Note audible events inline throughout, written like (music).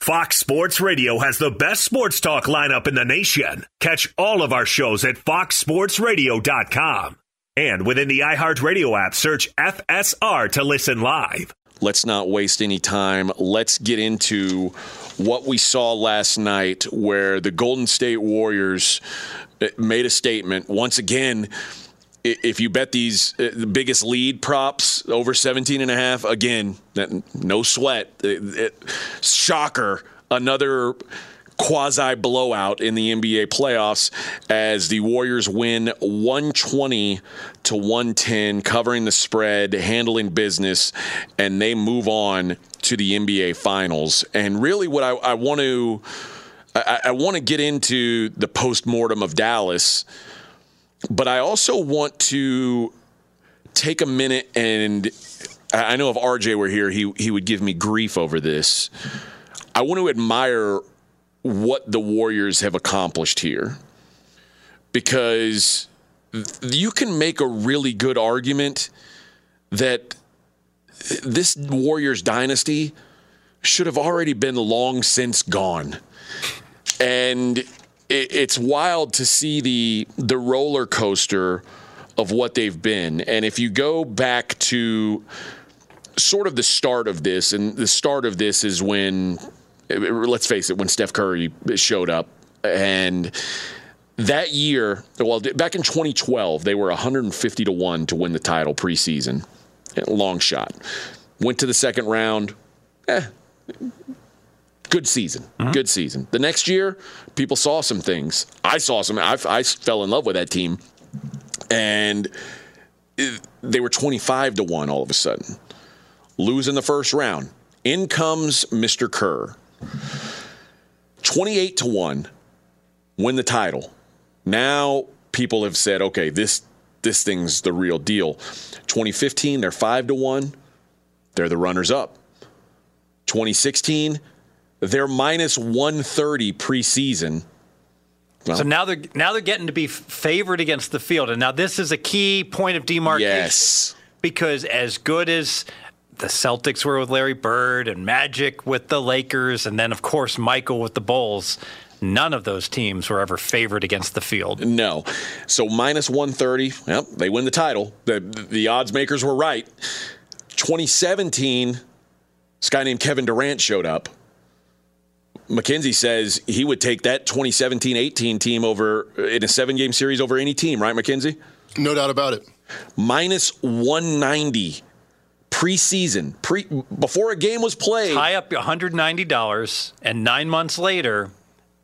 Fox Sports Radio has the best sports talk lineup in the nation. Catch all of our shows at foxsportsradio.com. And within the iHeartRadio app, search FSR to listen live. Let's not waste any time. Let's get into what we saw last night where the Golden State Warriors eh, made a statement. Once again, if you bet these uh, the biggest lead props over 17 and a half again no sweat it, it, shocker another quasi blowout in the NBA playoffs as the Warriors win 120 to 110 covering the spread handling business and they move on to the NBA finals. And really what I, I want to I, I want to get into the post-mortem of Dallas but I also want to take a minute and I know if RJ were here, he he would give me grief over this. I want to admire what the Warriors have accomplished here because you can make a really good argument that this Warriors dynasty should have already been long since gone. And it, it's wild to see the the roller coaster of what they've been. And if you go back to sort of the start of this, and the start of this is when, let's face it, when Steph Curry showed up. And that year, well, back in 2012, they were 150 to 1 to win the title preseason. Long shot. Went to the second round. Eh, good season. Mm-hmm. Good season. The next year, people saw some things. I saw some. I, I fell in love with that team, and it, they were twenty-five to one all of a sudden, losing the first round. In comes Mr. Kerr, twenty-eight to one, win the title. Now people have said, okay, this this thing's the real deal. 2015, they're five to one. They're the runners up. 2016, they're minus 130 preseason. Well, so now they're now they're getting to be favored against the field, and now this is a key point of demarcation. Yes, because as good as the Celtics were with Larry Bird and Magic with the Lakers, and then of course Michael with the Bulls. None of those teams were ever favored against the field. No. So minus 130, yep, they win the title. The, the odds makers were right. 2017, This guy named Kevin Durant showed up. McKenzie says he would take that 2017 18 team over uh, in a seven game series over any team, right, McKenzie? No doubt about it. Minus 190 preseason, pre before a game was played. Tie up $190, and nine months later,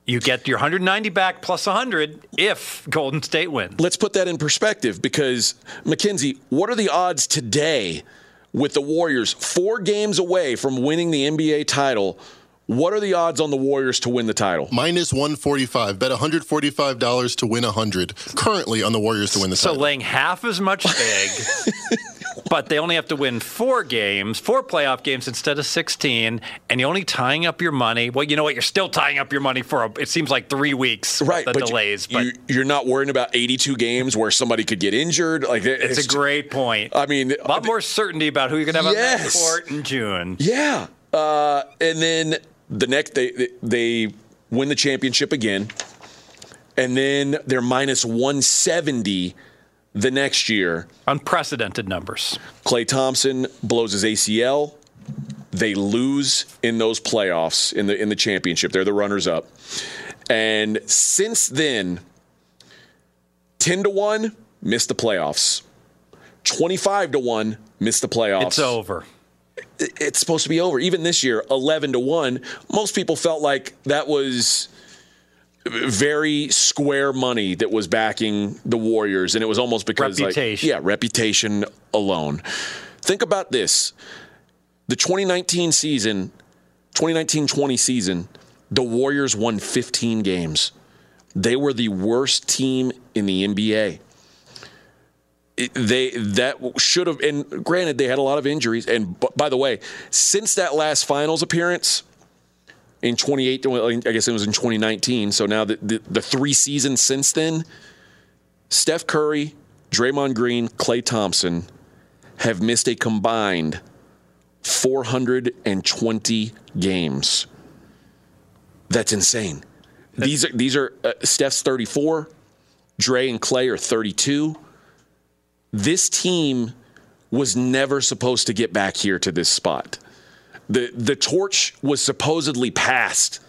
you get your 190 back plus 100 if Golden State wins. Let's put that in perspective because, McKenzie, what are the odds today with the Warriors four games away from winning the NBA title? What are the odds on the Warriors to win the title? Minus 145. Bet $145 to win 100 currently on the Warriors to win the so title. So laying half as much big, (laughs) but they only have to win four games, four playoff games instead of 16, and you're only tying up your money. Well, you know what? You're still tying up your money for, a, it seems like three weeks right, the but delays. You, but you're not worrying about 82 games where somebody could get injured. Like It's, it's a great point. I mean, a lot more certainty about who you're going to have yes. on that court in June. Yeah. Uh, and then the next they they win the championship again, and then they're minus 170 the next year. Unprecedented numbers. Klay Thompson blows his ACL. They lose in those playoffs in the in the championship. They're the runners up. And since then, 10 to 1, missed the playoffs. 25 to 1, missed the playoffs. It's over it's supposed to be over. Even this year, 11 to 1. Most people felt like that was very square money that was backing the Warriors. And it was almost because, reputation. like, yeah, reputation alone. Think about this the 2019 season, 2019 20 season, the Warriors won 15 games. They were the worst team in the NBA they that should have and granted they had a lot of injuries and by the way since that last finals appearance in 28 i guess it was in 2019 so now the, the, the three seasons since then steph curry draymond green klay thompson have missed a combined 420 games. That's insane. These are these are uh, steph's 34 dre and Klay are 32 this team was never supposed to get back here to this spot. The the torch was supposedly passed.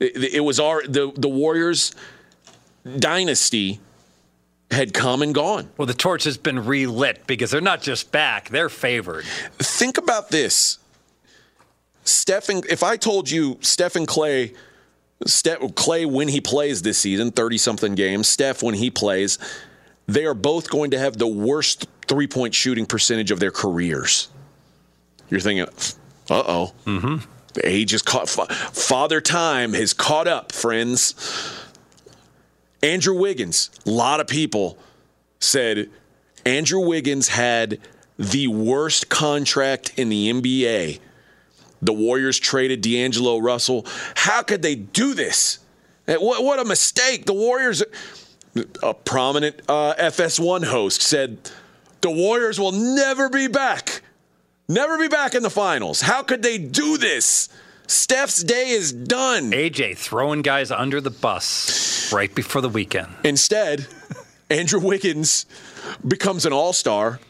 It, it was our the the Warriors dynasty had come and gone. Well, the torch has been relit because they're not just back, they're favored. Think about this. Stephen, if I told you Stephen Klay, Steph, Klay when he plays this season, 30 something games, Steph when he plays, they are both going to have the worst three point shooting percentage of their careers. You're thinking, uh oh. Mm-hmm. The age is caught. Father time has caught up, friends. Andrew Wiggins, a lot of people said Andrew Wiggins had the worst contract in the NBA. The Warriors traded D'Angelo Russell. How could they do this? What, what a mistake. The Warriors a prominent uh, FS1 host said the Warriors will never be back. Never be back in the finals. How could they do this? Steph's day is done. AJ throwing guys under the bus right before the weekend. Instead, Andrew Wiggins becomes an all star.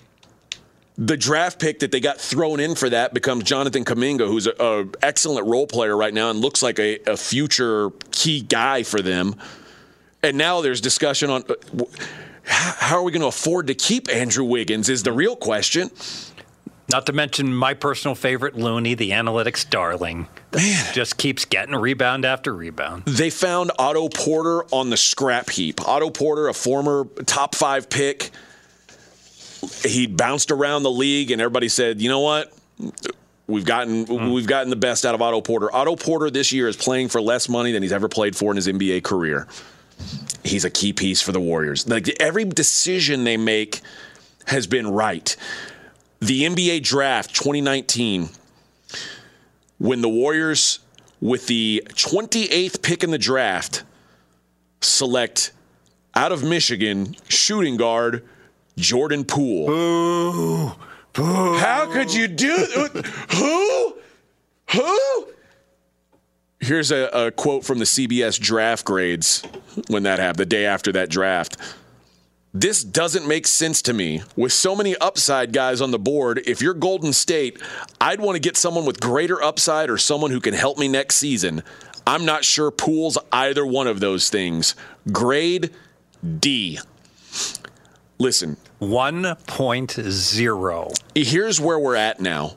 The draft pick that they got thrown in for that becomes Jonathan Kuminga, who's an excellent role player right now and looks like a, a future key guy for them. And now there's discussion on uh, how are we going to afford to keep Andrew Wiggins is the real question. Not to mention my personal favorite, Looney, the analytics darling. Man. Just keeps getting rebound after rebound. They found Otto Porter on the scrap heap. Otto Porter, a former top five pick, he bounced around the league, and everybody said, you know what? We've gotten mm. we've gotten the best out of Otto Porter. Otto Porter this year is playing for less money than he's ever played for in his NBA career he's a key piece for the Warriors. Like every decision they make has been right. The NBA draft 2019, when the Warriors, with the 28th pick in the draft, select out of Michigan shooting guard Jordan Poole. Boo. Boo. How could you do who? Who? Here's a, a, quote from the CBS draft grades when that happened, the day after that draft. this doesn't make sense to me. With so many upside guys on the board, if you're Golden State, I'd want to get someone with greater upside or someone who can help me next season. I'm not sure Poole's either one of those things. Grade D. Listen, 1.0. here's where we're at now.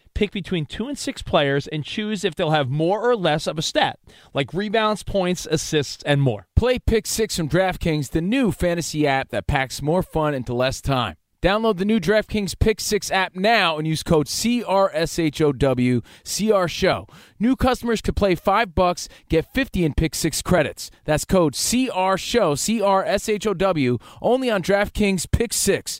pick between two and six players and choose if they'll have more or less of a stat, like rebounds, points, assists, and more. Play Pick Six from DraftKings, the new fantasy app that packs more fun into less time. Download the new DraftKings Pick 6 app now and use code CRSHOW, CR Show. New customers could play 5 bucks, get 50 in Pick 6 credits. That's code CR Show, CRSHOW, only on DraftKings Pick 6.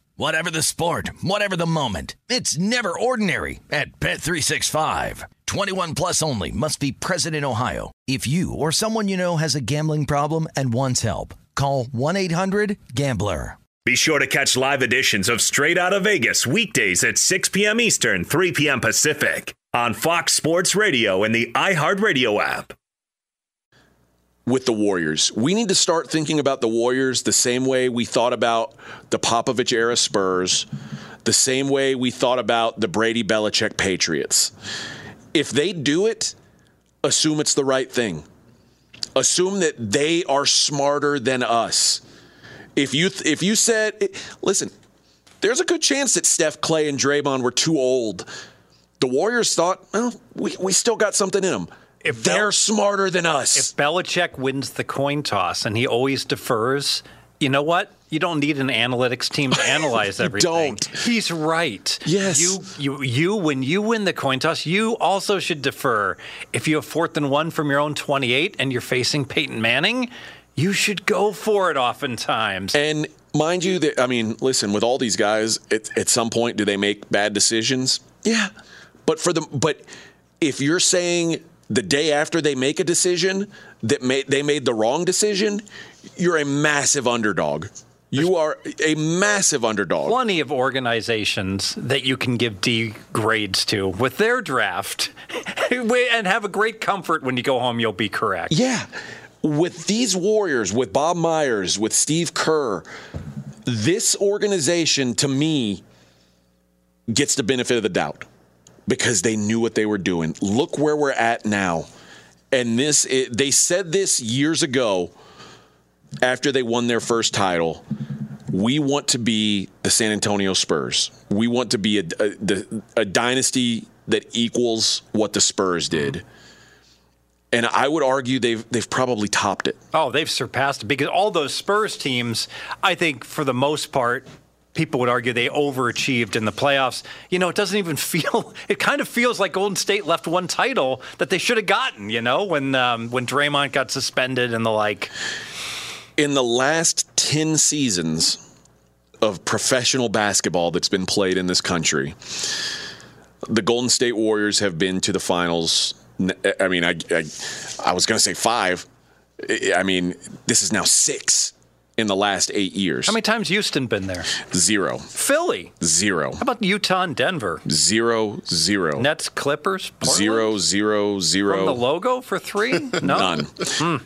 Whatever the sport, whatever the moment, it's never ordinary at Bet365. 21 plus only must be present in Ohio. If you or someone you know has a gambling problem and wants help, call 1-800-GAMBLER. Be sure to catch live editions of Straight Out of Vegas weekdays at 6 p.m. Eastern, 3 p.m. Pacific on Fox Sports Radio and the iHeartRadio app. With the Warriors. We need to start thinking about the Warriors the same way we thought about the Popovich era Spurs, the same way we thought about the Brady Belichick Patriots. If they do it, assume it's the right thing. Assume that they are smarter than us. If you if you said, listen, there's a good chance that Steph, Klay, and Draymond were too old. The Warriors thought, well, we, we still got something in them. If they're Bel- smarter than us. If Belichick wins the coin toss and he always defers, you know what? You don't need an analytics team to (laughs) analyze everything. don't. He's right. Yes. You, you, you. When you win the coin toss, you also should defer. If you have fourth and one from your own 28 and you're facing Peyton Manning, you should go for it. Oftentimes. And mind you, that I mean, listen, with all these guys, at, at some point, do they make bad decisions? Yeah. But for the but if you're saying the day after they make a decision that made, they made the wrong decision, you're a massive underdog. You are a massive underdog. Plenty of organizations that you can give D grades to with their draft (laughs) and have a great comfort when you go home, you'll be correct. Yeah. With these Warriors, with Bob Myers, with Steve Kerr, this organization to me gets the benefit of the doubt because they knew what they were doing. Look where we're at now. And this, it, they said this years ago after they won their first title. We want to be the San Antonio Spurs. We want to be a, a, a dynasty that equals what the Spurs did. And I would argue they've they've probably topped it. Oh, they've surpassed it because all those Spurs teams, I think, for the most part, people would argue they overachieved in the playoffs. You know, it doesn't even (laughs) feel. It kind of feels like Golden State left one title that they should have gotten. You know, when um, when Draymond got suspended and the like. In the last ten seasons of professional basketball that's been played in this country, the Golden State Warriors have been to the finals. I mean, I I, I was going to say five. I mean, this is now six in the last eight years. How many times Houston been there? Zero. Philly? Zero. How about Utah and Denver? Zero, zero. Nets, Clippers? Portland? Zero, zero, zero. From the logo for three? (laughs) No? None. Hmm.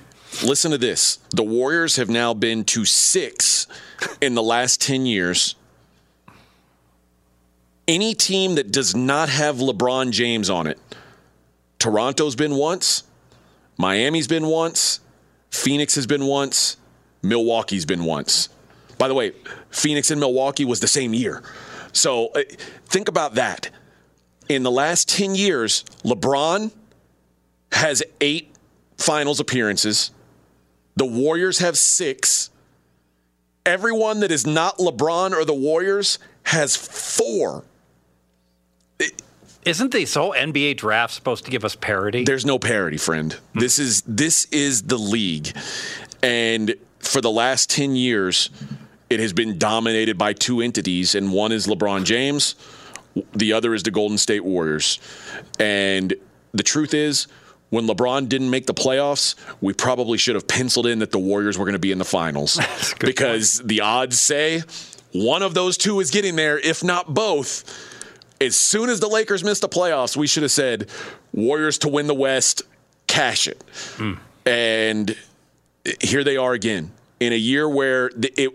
Listen to this. The Warriors have now been to six in the last 10 years. Any team that does not have LeBron James on it, Toronto's been once, Miami's been once, Phoenix has been once, Milwaukee's been once. By the way, Phoenix and Milwaukee was the same year. So uh, think about that. In the last 10 years, LeBron has eight finals appearances. The Warriors have six. Everyone that is not LeBron or the Warriors has four. Isn't this whole NBA draft supposed to give us parity? There's no parity, friend. Hmm. This is this is the league. And for the last 10 years, it has been dominated by two entities, and one is LeBron James, the other is the Golden State Warriors. And the truth is, when LeBron didn't make the playoffs, we probably should have penciled in that the Warriors were going to be in the finals (laughs) because point. the odds say one of those two is getting there, if not both. As soon as the Lakers missed the playoffs, we should have said Warriors to win the West, cash it. Mm. And here they are again in a year where it,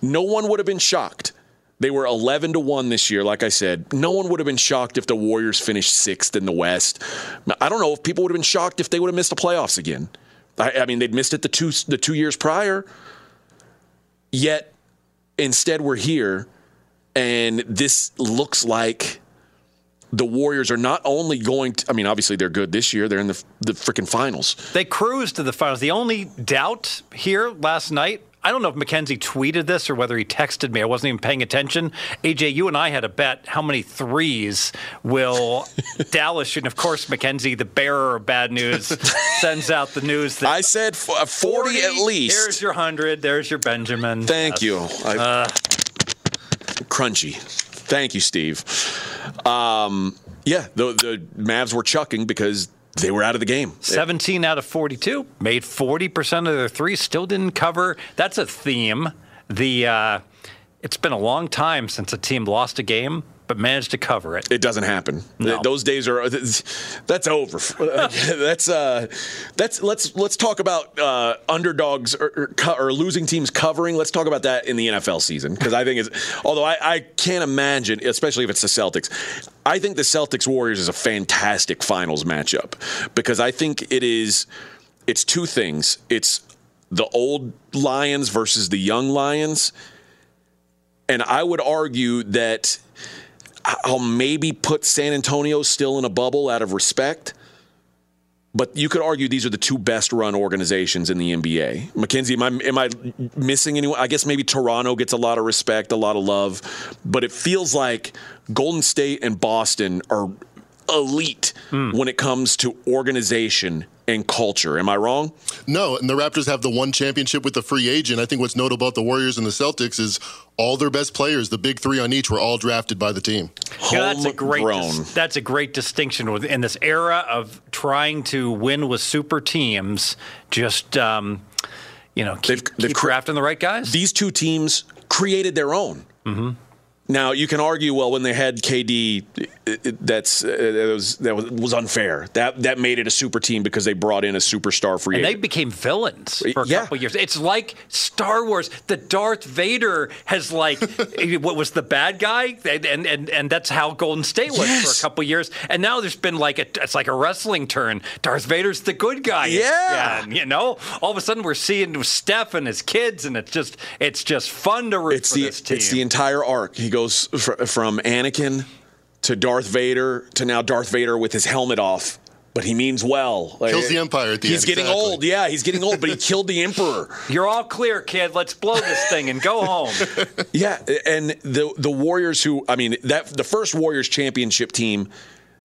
no one would have been shocked. They were 11 to 1 this year, like I said. No one would have been shocked if the Warriors finished sixth in the West. I don't know if people would have been shocked if they would have missed the playoffs again. I, I mean, they'd missed it the two, the two years prior. Yet, instead, we're here, and this looks like the Warriors are not only going to, I mean, obviously they're good this year, they're in the, the freaking finals. They cruised to the finals. The only doubt here last night, I don't know if Mackenzie tweeted this or whether he texted me. I wasn't even paying attention. AJ, you and I had a bet how many threes will (laughs) Dallas shoot. And of course, Mackenzie, the bearer of bad news, (laughs) sends out the news that I said f- 40, 40, at least. There's your 100. There's your Benjamin. Thank yes. you. I, uh, crunchy. Thank you, Steve. Um, yeah, the, the Mavs were chucking because they were out of the game. 17 out of 42, made 40% of their threes, still didn't cover. That's a theme. The uh, It's been a long time since a team lost a game but managed to cover it. It doesn't happen. No. Those days are that's over. (laughs) that's uh, that's let's let's talk about uh, underdogs or, or, or losing teams covering. Let's talk about that in the NFL season because I think it's although I, I can't imagine, especially if it's the Celtics. I think the Celtics Warriors is a fantastic finals matchup because I think it is. It's two things. It's the old Lions versus the young Lions. And I would argue that I'll maybe put San Antonio still in a bubble out of respect. But you could argue these are the two best run organizations in the NBA. Mackenzie, am I, am I missing anyone? I guess maybe Toronto gets a lot of respect, a lot of love, but it feels like Golden State and Boston are elite Hmm. when it comes to organization and culture. Am I wrong? No, and the Raptors have the one championship with the free agent. I think what's notable about the Warriors and the Celtics is all their best players, the big three on each, were all drafted by the team. You know, that's a great dis- that's a great distinction with- in this era of trying to win with super teams. Just um, you know, keep, they've keep cr- drafting the right guys. These two teams created their own. Mm-hmm. Now you can argue, well, when they had KD, that's uh, that was that was, was unfair. That that made it a super team because they brought in a superstar free And they became villains for a Yeah. couple years. It's like Star Wars. The Darth Vader has like (laughs) what was the bad guy, and and and, that's how Golden State was for a couple years. And now there's been like a it's like a wrestling turn. Darth Vader's the good guy. Yeah. and, you know, all of a sudden we're seeing Steph and his kids, and it's just it's just fun to root it's for the this team. it's the entire arc. He goes fr- from Anakin to Darth Vader to now Darth Vader with his helmet off. But he means well. Like, Kills the Empire at the he's end, getting exactly. old. Yeah, he's getting old, but he (laughs) killed the Emperor. You're all clear, kid. Let's blow this thing and go home. (laughs) Yeah, and the the Warriors who I mean that the first Warriors championship team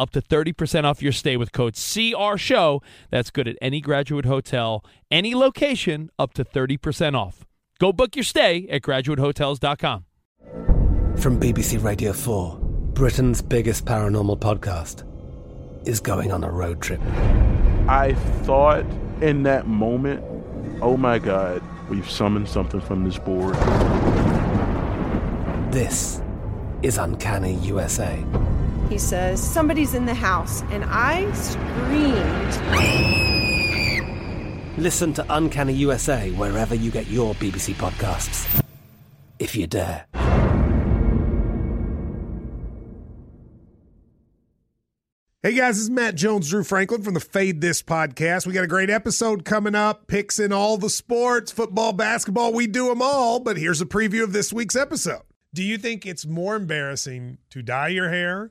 up to 30% off your stay with code CR Show. That's good at any graduate hotel, any location, up to 30% off. Go book your stay at graduatehotels.com. From BBC Radio 4, Britain's biggest paranormal podcast is going on a road trip. I thought in that moment, oh my God, we've summoned something from this board. This is Uncanny USA. He says, Somebody's in the house. And I screamed. Listen to Uncanny USA wherever you get your BBC podcasts, if you dare. Hey guys, this is Matt Jones, Drew Franklin from the Fade This podcast. We got a great episode coming up, picks in all the sports, football, basketball, we do them all. But here's a preview of this week's episode. Do you think it's more embarrassing to dye your hair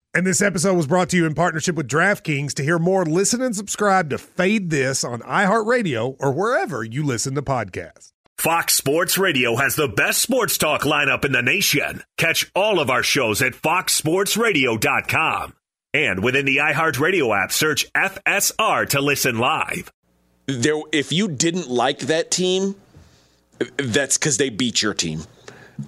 And this episode was brought to you in partnership with DraftKings. To hear more, listen and subscribe to Fade This on iHeartRadio or wherever you listen to podcasts. Fox Sports Radio has the best sports talk lineup in the nation. Catch all of our shows at foxsportsradio.com. And within the iHeartRadio app, search FSR to listen live. There, if you didn't like that team, that's because they beat your team.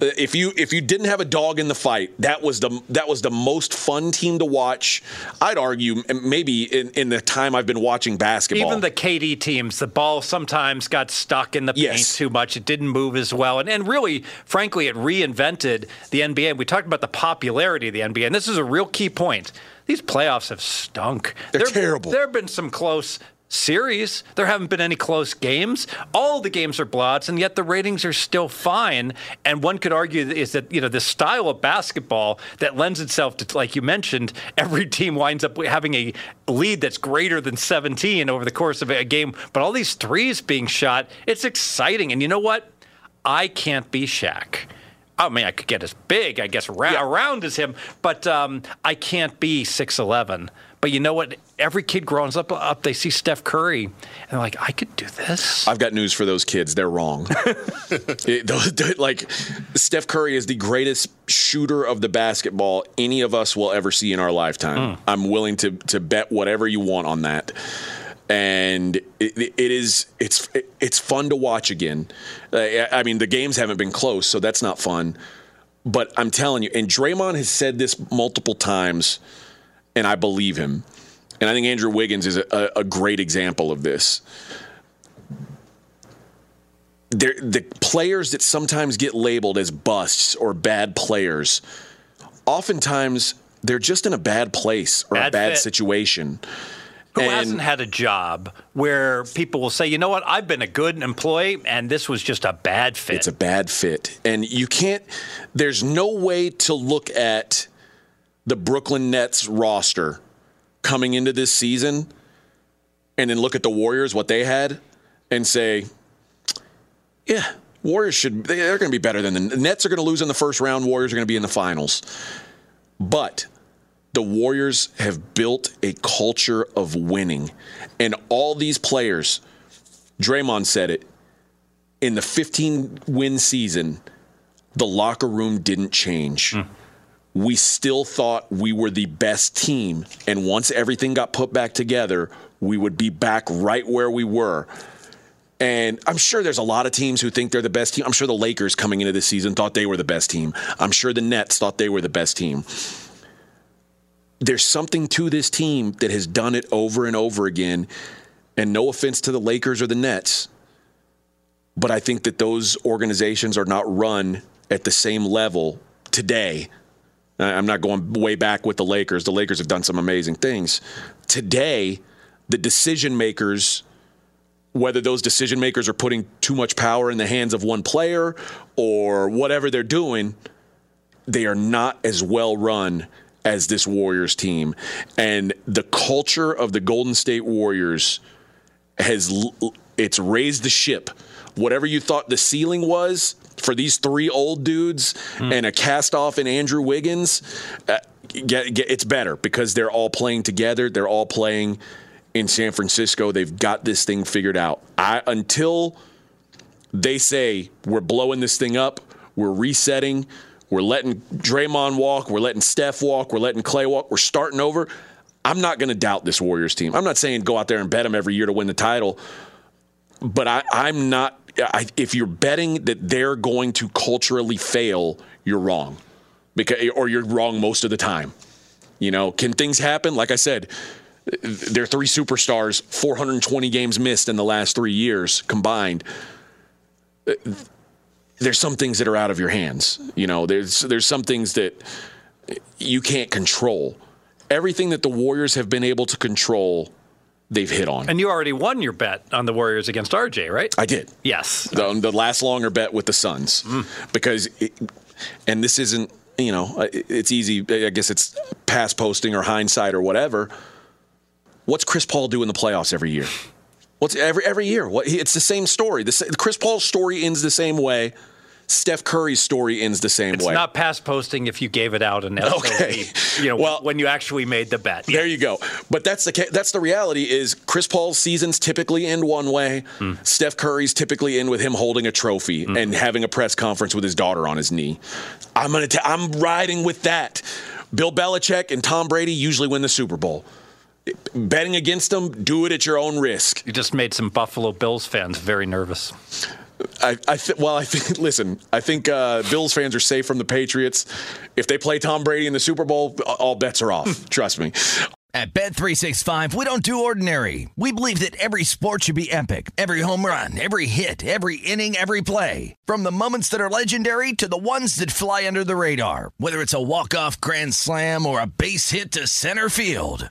If you if you didn't have a dog in the fight, that was the that was the most fun team to watch. I'd argue maybe in, in the time I've been watching basketball. Even the KD teams, the ball sometimes got stuck in the paint Yes. too much. It didn't move as well. And, and really, frankly, it reinvented the NBA. We talked about the popularity of the NBA, and this is a real key point. These playoffs have stunk. They're There- terrible. There have been some close series. There haven't been any close games. All the games are blots, and yet the ratings are still fine. And one could argue is that you know the style of basketball that lends itself to, like you mentioned, (laughs) every team winds up having a lead that's greater than 17 over the course of a game. But all these threes being shot, it's exciting. And you know what? I can't be Shaq. I mean, I could get as big, I guess, ra- around as him, but um, I can't be 6'11. But you know what? Every kid grows up, up, they see Steph Curry, and they're like, I could do this. I've got news for those kids. They're wrong. (laughs) It- (laughs) those- like Steph Curry is the greatest shooter of the basketball any of us will ever see in our lifetime. I'm willing to to bet whatever you want on that. And it, it is it's it's fun to watch again. Uh, I mean, the games haven't been close, so that's not fun. But I'm telling you, and Draymond has said this multiple times, and I believe him. And I think Andrew Wiggins is a, a great example of this they're, the players that sometimes get labeled as busts or bad players, oftentimes they're just in a bad place or a Bad bad fit. situation. Who And- hasn't had a job where people will say, you know what, I've been a good employee, and this was just a bad fit? It's a bad fit. And you can't, there's no way to look at the Brooklyn Nets roster coming into this season and then look at the Warriors, what they had, and say, yeah, Warriors should, they- they're going to be better than the the Nets are going to lose in the first round. Warriors are going to be in the finals. But the Warriors have built a culture of winning. And all these players, Draymond said it, in the 15 win season, the locker room didn't change. Hmm. We still thought we were the best team. And once everything got put back together, we would be back right where we were. And I'm sure there's a lot of teams who think they're the best team. I'm sure the Lakers coming into this season thought they were the best team. I'm sure the Nets thought they were the best team. There's something to this team that has done it over and over again. And no offense to the Lakers or the Nets, but I think that those organizations are not run at the same level today. I'm not going way back with the Lakers. The Lakers have done some amazing things. Today, the decision makers, whether those decision makers are putting too much power in the hands of one player or whatever they're doing, they are not as well run as this Warriors team. And the culture of the Golden State Warriors has it's raised the ship. Whatever you thought the ceiling was for these three old dudes and a cast off in Andrew Wiggins, uh, get, get, it's better because they're all playing together. They're all playing in San Francisco. They've got this thing figured out. I until they say we're blowing this thing up, we're resetting, we're letting Draymond walk, we're letting Steph walk, we're letting Klay walk, we're starting over. I'm not going to doubt this Warriors team. I'm not saying go out there and bet them every year to win the title, but I, I'm not. I, if you're betting that they're going to culturally fail, you're wrong, because or you're wrong most of the time. You know, can things happen? Like I said, they're three superstars, 420 games missed in the last three years combined. There's some things that are out of your hands. You know, there's there's some things that you can't control. Everything that the Warriors have been able to control, they've hit on. And you already won your bet on the Warriors against RJ, right? I did. Yes. The, the last longer bet with the Suns. Mm. Because, it, and this isn't, you know, it's easy. I guess it's past posting or hindsight or whatever. What's Chris Paul do in the playoffs every year? What's every every year? What it's the same story. The Chris Paul's story ends the same way. Steph Curry's story ends the same it's way. It's not past posting if you gave it out and okay. you know, well, when you actually made the bet. There you go. But that's the that's the reality is Chris Paul's seasons typically end one way. Mm. Steph Curry's typically end with him holding a trophy mm. and having a press conference with his daughter on his knee. I'm gonna t- I'm riding with that. Bill Belichick and Tom Brady usually win the Super Bowl betting against them, do it at your own risk. You just made some Buffalo Bills fans very nervous. I, I th- well, I think. (laughs) Listen, I think uh, Bills fans are safe from the Patriots. If they play Tom Brady in the Super Bowl, all bets are off. (laughs) Trust me. At Bet365, we don't do ordinary. We believe that every sport should be epic. Every home run, every hit, every inning, every play. From the moments that are legendary to the ones that fly under the radar. Whether it's a walk-off grand slam or a base hit to center field.